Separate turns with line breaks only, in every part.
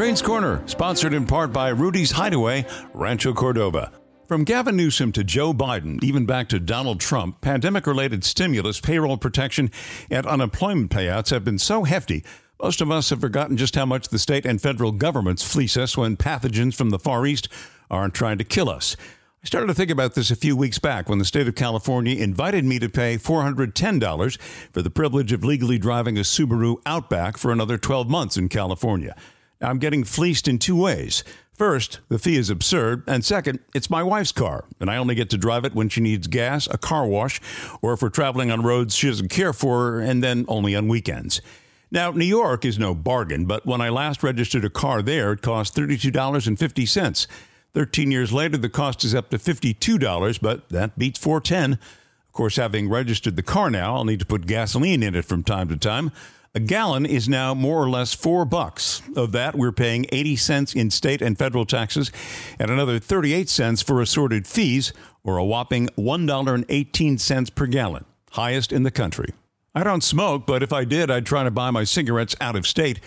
Crane's Corner, sponsored in part by Rudy's Hideaway, Rancho Cordova. From Gavin Newsom to Joe Biden, even back to Donald Trump, pandemic related stimulus, payroll protection, and unemployment payouts have been so hefty, most of us have forgotten just how much the state and federal governments fleece us when pathogens from the Far East aren't trying to kill us. I started to think about this a few weeks back when the state of California invited me to pay $410 for the privilege of legally driving a Subaru Outback for another 12 months in California. I'm getting fleeced in two ways. First, the fee is absurd, and second, it's my wife's car, and I only get to drive it when she needs gas, a car wash, or if we're traveling on roads she doesn't care for, and then only on weekends. Now, New York is no bargain, but when I last registered a car there, it cost $32.50. 13 years later, the cost is up to $52, but that beats 410. Of course, having registered the car now, I'll need to put gasoline in it from time to time. A gallon is now more or less four bucks. Of that, we're paying 80 cents in state and federal taxes and another 38 cents for assorted fees, or a whopping $1.18 per gallon, highest in the country. I don't smoke, but if I did, I'd try to buy my cigarettes out of state.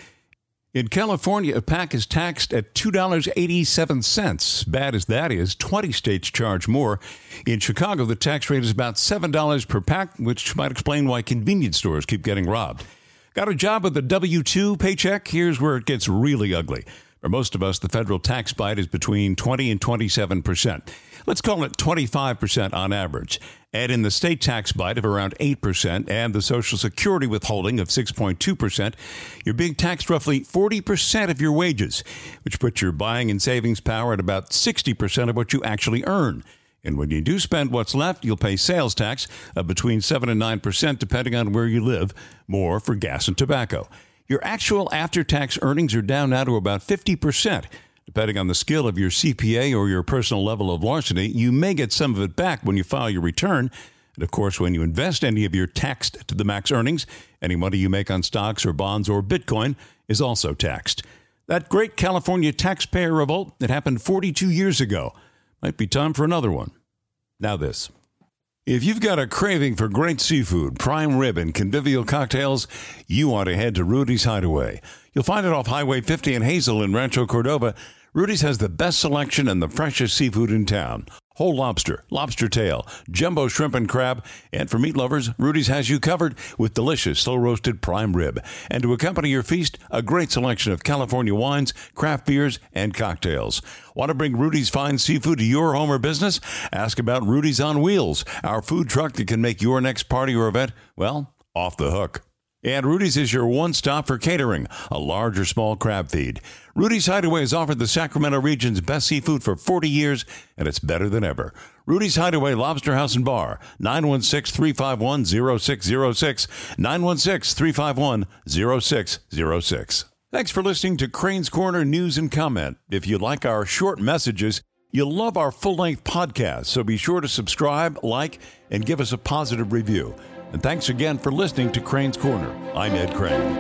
In California, a pack is taxed at $2.87. Bad as that is, 20 states charge more. In Chicago, the tax rate is about $7 per pack, which might explain why convenience stores keep getting robbed. Got a job with a W 2 paycheck? Here's where it gets really ugly. For most of us, the federal tax bite is between 20 and 27 percent. Let's call it 25 percent on average. Add in the state tax bite of around 8 percent and the Social Security withholding of 6.2 percent, you're being taxed roughly 40 percent of your wages, which puts your buying and savings power at about 60 percent of what you actually earn. And when you do spend what's left, you'll pay sales tax of between 7 and 9%, depending on where you live, more for gas and tobacco. Your actual after tax earnings are down now to about 50%. Depending on the skill of your CPA or your personal level of larceny, you may get some of it back when you file your return. And of course, when you invest any of your taxed to the max earnings, any money you make on stocks or bonds or Bitcoin is also taxed. That great California taxpayer revolt that happened 42 years ago might be time for another one. Now, this. If you've got a craving for great seafood, prime rib, and convivial cocktails, you want to head to Rudy's Hideaway. You'll find it off Highway 50 in Hazel in Rancho Cordova. Rudy's has the best selection and the freshest seafood in town. Whole lobster, lobster tail, jumbo shrimp and crab, and for meat lovers, Rudy's has you covered with delicious slow roasted prime rib. And to accompany your feast, a great selection of California wines, craft beers, and cocktails. Want to bring Rudy's fine seafood to your home or business? Ask about Rudy's on Wheels, our food truck that can make your next party or event, well, off the hook. And Rudy's is your one stop for catering, a large or small crab feed. Rudy's Hideaway has offered the Sacramento region's best seafood for 40 years, and it's better than ever. Rudy's Hideaway Lobster House and Bar, 916 351 0606, 916 351 0606. Thanks for listening to Crane's Corner News and Comment. If you like our short messages, you'll love our full length podcast, so be sure to subscribe, like, and give us a positive review. And thanks again for listening to Crane's Corner. I'm Ed Crane.